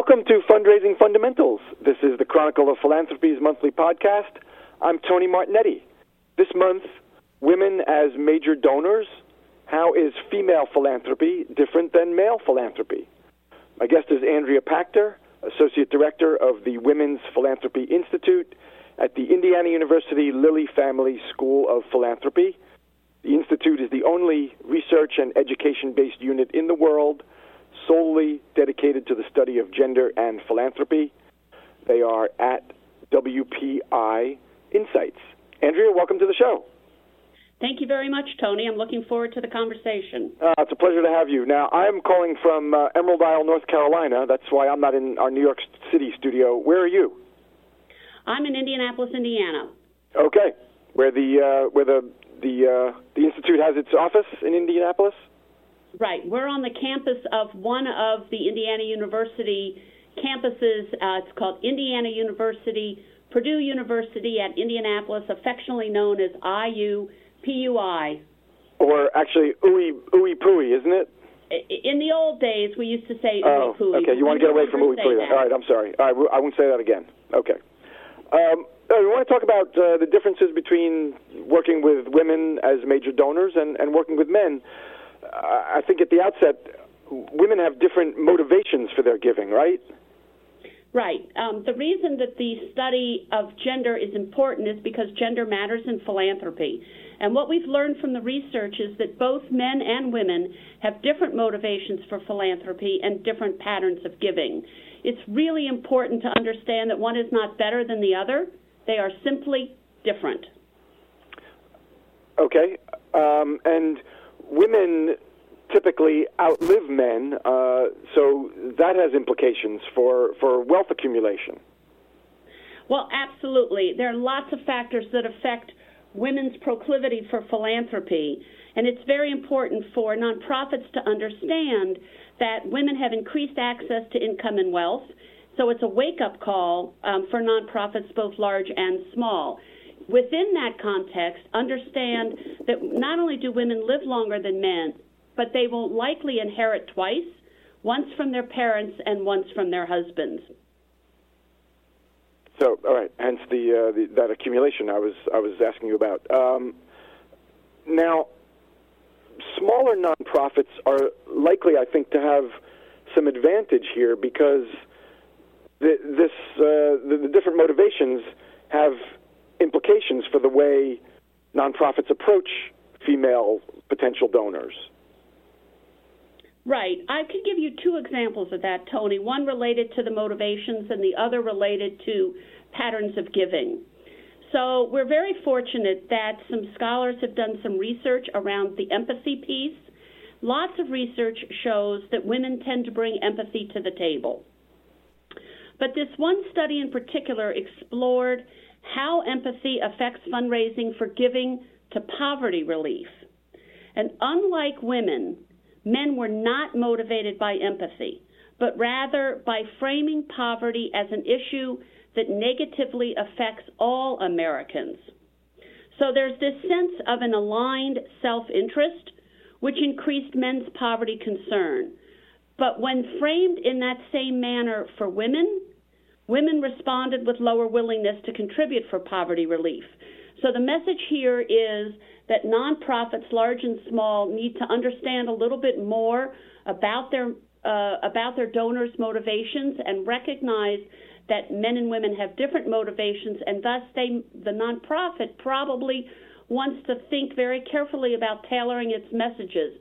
Welcome to Fundraising Fundamentals. This is the Chronicle of Philanthropy's monthly podcast. I'm Tony Martignetti. This month, Women as Major Donors. How is female philanthropy different than male philanthropy? My guest is Andrea Pactor, Associate Director of the Women's Philanthropy Institute at the Indiana University Lilly Family School of Philanthropy. The Institute is the only research and education based unit in the world solely dedicated to the study of gender and philanthropy. They are at WPI Insights. Andrea, welcome to the show. Thank you very much, Tony. I'm looking forward to the conversation. Uh, it's a pleasure to have you. Now, I'm calling from uh, Emerald Isle, North Carolina. That's why I'm not in our New York City studio. Where are you? I'm in Indianapolis, Indiana. Okay, where the uh, where the the uh, the institute has its office in Indianapolis. Right. We're on the campus of one of the Indiana University campuses. Uh, it's called Indiana University, Purdue University at Indianapolis, affectionately known as IUPUI. Or actually, Ooey Ooey Pooey, isn't it? In the old days, we used to say oh, Ooey okay. You want to get away from Ooey Pooey? All right, I'm sorry. All right, I won't say that again. Okay. Um, we want to talk about uh, the differences between working with women as major donors and, and working with men. I think at the outset, women have different motivations for their giving, right? Right. Um, the reason that the study of gender is important is because gender matters in philanthropy. And what we've learned from the research is that both men and women have different motivations for philanthropy and different patterns of giving. It's really important to understand that one is not better than the other, they are simply different. Okay. Um, and women typically outlive men, uh, so that has implications for, for wealth accumulation. Well, absolutely. There are lots of factors that affect women's proclivity for philanthropy, and it's very important for nonprofits to understand that women have increased access to income and wealth. So it's a wake up call um, for nonprofits, both large and small. Within that context, understand that not only do women live longer than men, but they will likely inherit twice once from their parents and once from their husbands. So, all right, hence the, uh, the that accumulation I was I was asking you about. Um, now, smaller nonprofits are likely, I think, to have some advantage here because the, this uh, the, the different motivations have implications for the way nonprofits approach female potential donors. Right. I could give you two examples of that, Tony. One related to the motivations, and the other related to patterns of giving. So we're very fortunate that some scholars have done some research around the empathy piece. Lots of research shows that women tend to bring empathy to the table. But this one study in particular explored how empathy affects fundraising for giving to poverty relief. And unlike women, men were not motivated by empathy, but rather by framing poverty as an issue that negatively affects all Americans. So there's this sense of an aligned self interest, which increased men's poverty concern. But when framed in that same manner for women, women responded with lower willingness to contribute for poverty relief. So the message here is that nonprofits, large and small, need to understand a little bit more about their uh, about their donors' motivations and recognize that men and women have different motivations, and thus they, the nonprofit probably wants to think very carefully about tailoring its messages.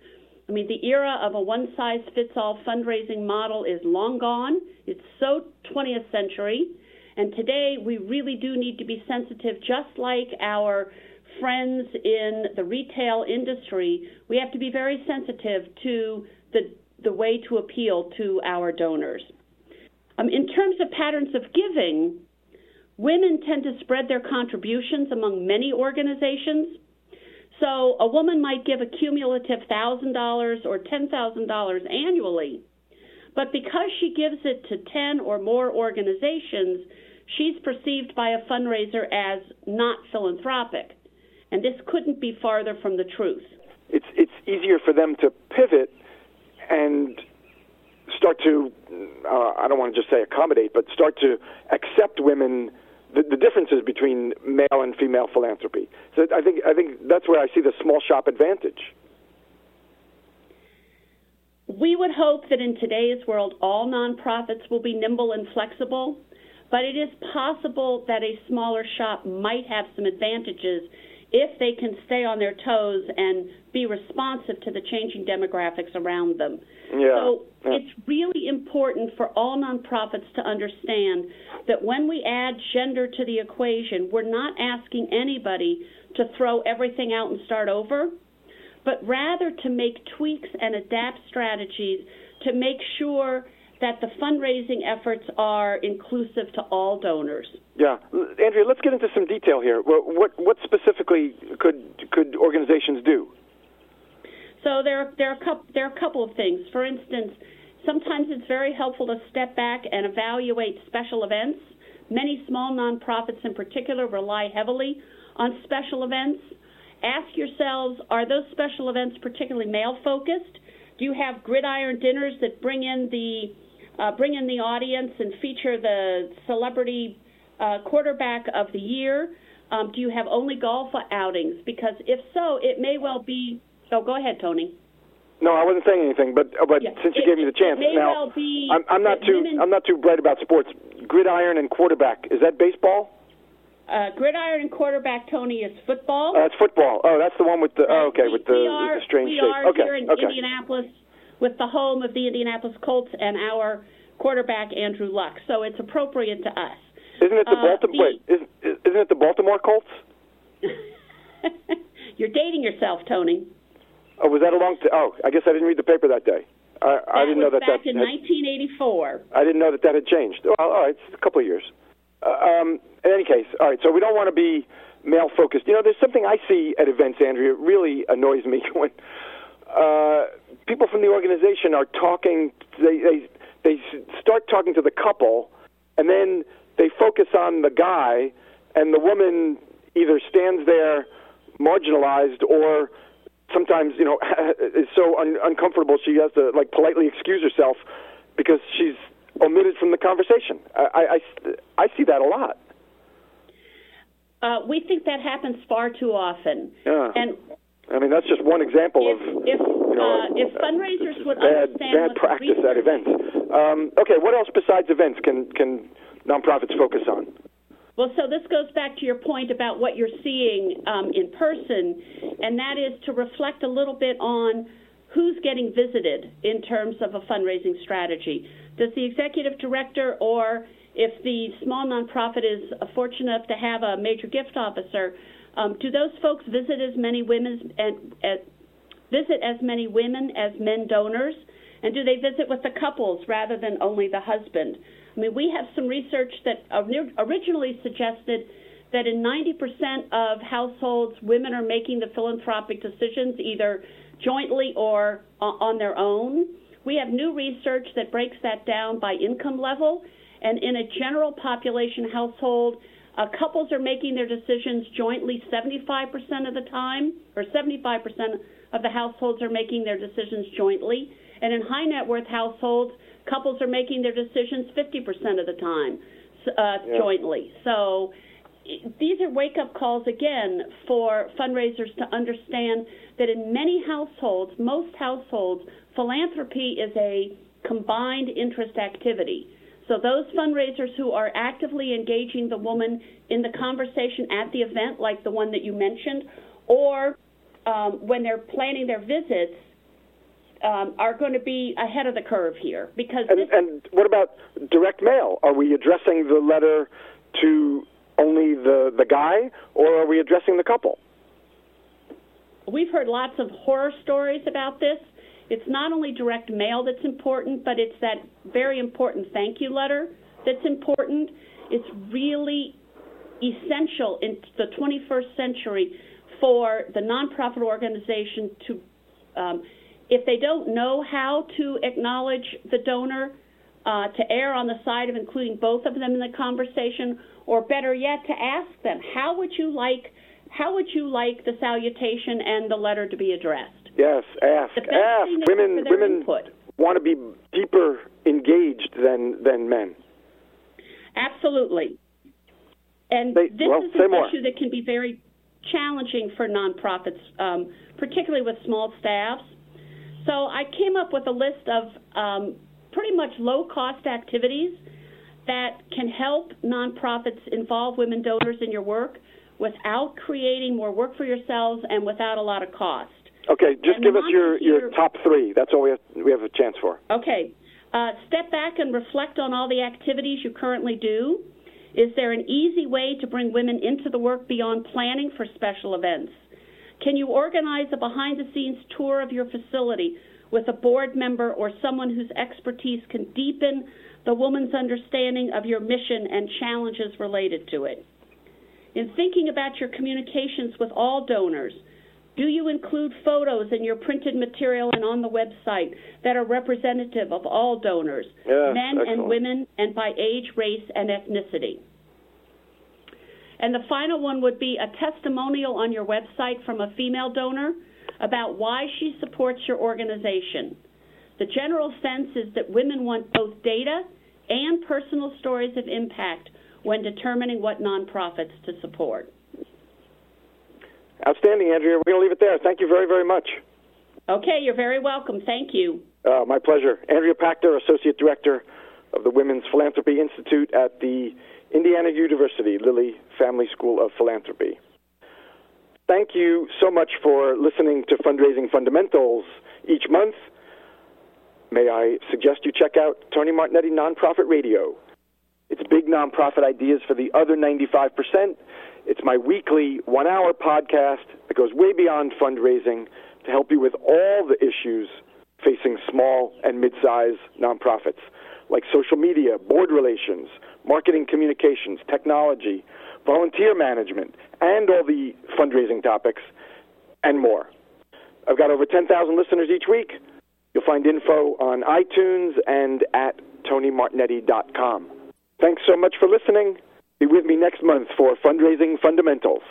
I mean, the era of a one size fits all fundraising model is long gone. It's so 20th century. And today we really do need to be sensitive, just like our friends in the retail industry. We have to be very sensitive to the, the way to appeal to our donors. Um, in terms of patterns of giving, women tend to spread their contributions among many organizations. So a woman might give a cumulative $1,000 or $10,000 annually, but because she gives it to 10 or more organizations, she's perceived by a fundraiser as not philanthropic. And this couldn't be farther from the truth. It's, it's easier for them to pivot and start to, uh, I don't want to just say accommodate, but start to accept women, the, the differences between male and female philanthropy. So I think I think that's where I see the small shop advantage. We would hope that in today's world, all nonprofits will be nimble and flexible, but it is possible that a smaller shop might have some advantages if they can stay on their toes and be responsive to the changing demographics around them. Yeah. So it's really important for all nonprofits to understand that when we add gender to the equation, we're not asking anybody to throw everything out and start over but rather to make tweaks and adapt strategies to make sure that the fundraising efforts are inclusive to all donors. Yeah, Andrea, let's get into some detail here. What what specifically could could organizations do? So there there are a couple, there are a couple of things. For instance, sometimes it's very helpful to step back and evaluate special events. Many small nonprofits, in particular, rely heavily on special events ask yourselves are those special events particularly male focused? Do you have gridiron dinners that bring in the uh, bring in the audience and feature the celebrity uh, quarterback of the year? Um, do you have only golf outings? Because if so, it may well be. Oh, go ahead, Tony. No, I wasn't saying anything, but uh, but yeah, since you it, gave me the chance, now well I'm, I'm, not too women, I'm not too bright about sports. Gridiron and quarterback is that baseball? Uh, gridiron and quarterback, Tony, is football. Uh, that's football. Oh, that's the one with the. Oh, okay, we, with the, we are, with the strange we shape. are okay, here in okay. Indianapolis with the home of the Indianapolis Colts and our quarterback Andrew Luck, so it's appropriate to us. Isn't it the Uh, Baltimore? the- Wait, isn't, isn't it the Baltimore Colts? You're dating yourself, Tony. Oh, was that a long? T- oh, I guess I didn't read the paper that day. I, I didn't know that back that in had, 1984. I didn't know that that had changed. Well, all right, it's a couple of years. Uh, um, in any case, all right. So we don't want to be male focused. You know, there's something I see at events, Andrea. It really annoys me when uh, people from the organization are talking. They they they start talking to the couple, and then they focus on the guy, and the woman either stands there marginalized or sometimes you know is so un- uncomfortable she has to like politely excuse herself because she's omitted from the conversation. I, I, I, I see that a lot. Uh, we think that happens far too often. Yeah. And I mean, that's just one example if, of if, you know, uh, if fundraisers would bad understand bad practice at events. Um, okay, what else besides events can can nonprofits focus on? Well, so this goes back to your point about what you're seeing um, in person, and that is to reflect a little bit on who's getting visited in terms of a fundraising strategy. Does the executive director or if the small nonprofit is fortunate enough to have a major gift officer, um, do those folks visit as many women and uh, visit as many women as men donors? And do they visit with the couples rather than only the husband? I mean, we have some research that originally suggested that in 90% of households, women are making the philanthropic decisions either jointly or uh, on their own. We have new research that breaks that down by income level, and in a general population household, uh, couples are making their decisions jointly 75% of the time, or 75% of the households are making their decisions jointly. And in high net worth households, couples are making their decisions 50% of the time uh, Yeah. jointly. So these are wake up calls again for fundraisers to understand that in many households, most households, philanthropy is a combined interest activity. So those fundraisers who are actively engaging the woman in the conversation at the event, like the one that you mentioned, or um, when they're planning their visits, um, are going to be ahead of the curve here because And, and what about direct mail? Are we addressing the letter to only the the guy, or are we addressing the couple? we've heard lots of horror stories about this. It's not only direct mail that's important, but it's that very important thank you letter that's important. It's really essential in the 21st century for the nonprofit organization to, um, if they don't know how to acknowledge the donor, uh, to err on the side of including both of them in the conversation, or better yet, to ask them, how would you like, how would you like the salutation and the letter to be addressed? Yes, ask, ask. Women, women input. want to be deeper engaged than than men. Absolutely. And Say- this well, is an more. issue that can be very challenging for nonprofits, um, particularly with small staffs. So I came up with a list of um, pretty much low cost activities that can help nonprofits involve women donors in your work without creating more work for yourselves and without a lot of cost. Okay, just And give us your, your top three. That's all we have, we have a chance for. Okay. Uh, step back and reflect on all the activities you currently do. Is there an easy way to bring women into the work beyond planning for special events? Can you organize a behind the scenes tour of your facility with a board member or someone whose expertise can deepen the woman's understanding of your mission and challenges related to it? In thinking about your communications with all donors, do you include photos in your printed material and on the website that are representative of all donors, Yes, men excellent. and women, and by age, race, and ethnicity? And the final one would be a testimonial on your website from a female donor about why she supports your organization. The general sense is that women want both data and personal stories of impact when determining what nonprofits to support. Outstanding, Andrea. We're going to leave it there. Thank you very, very much. Okay, you're very welcome. Thank you. Uh, my pleasure. Andrea Pactor, Associate Director of the Women's Philanthropy Institute at the Indiana University Lilly Family School of Philanthropy. Thank you so much for listening to Fundraising Fundamentals each month. May I suggest you check out Tony Martignetti Nonprofit Radio. It's big nonprofit ideas for the other 95%. It's my weekly one hour podcast that goes way beyond fundraising to help you with all the issues facing small and mid sized nonprofits like social media, board relations, marketing communications, technology, volunteer management, and all the fundraising topics and more. I've got over 10,000 listeners each week. You'll find info on iTunes and at TonyMartignetti.com. Thanks so much for listening. Be with me next month for Fundraising Fundamentals.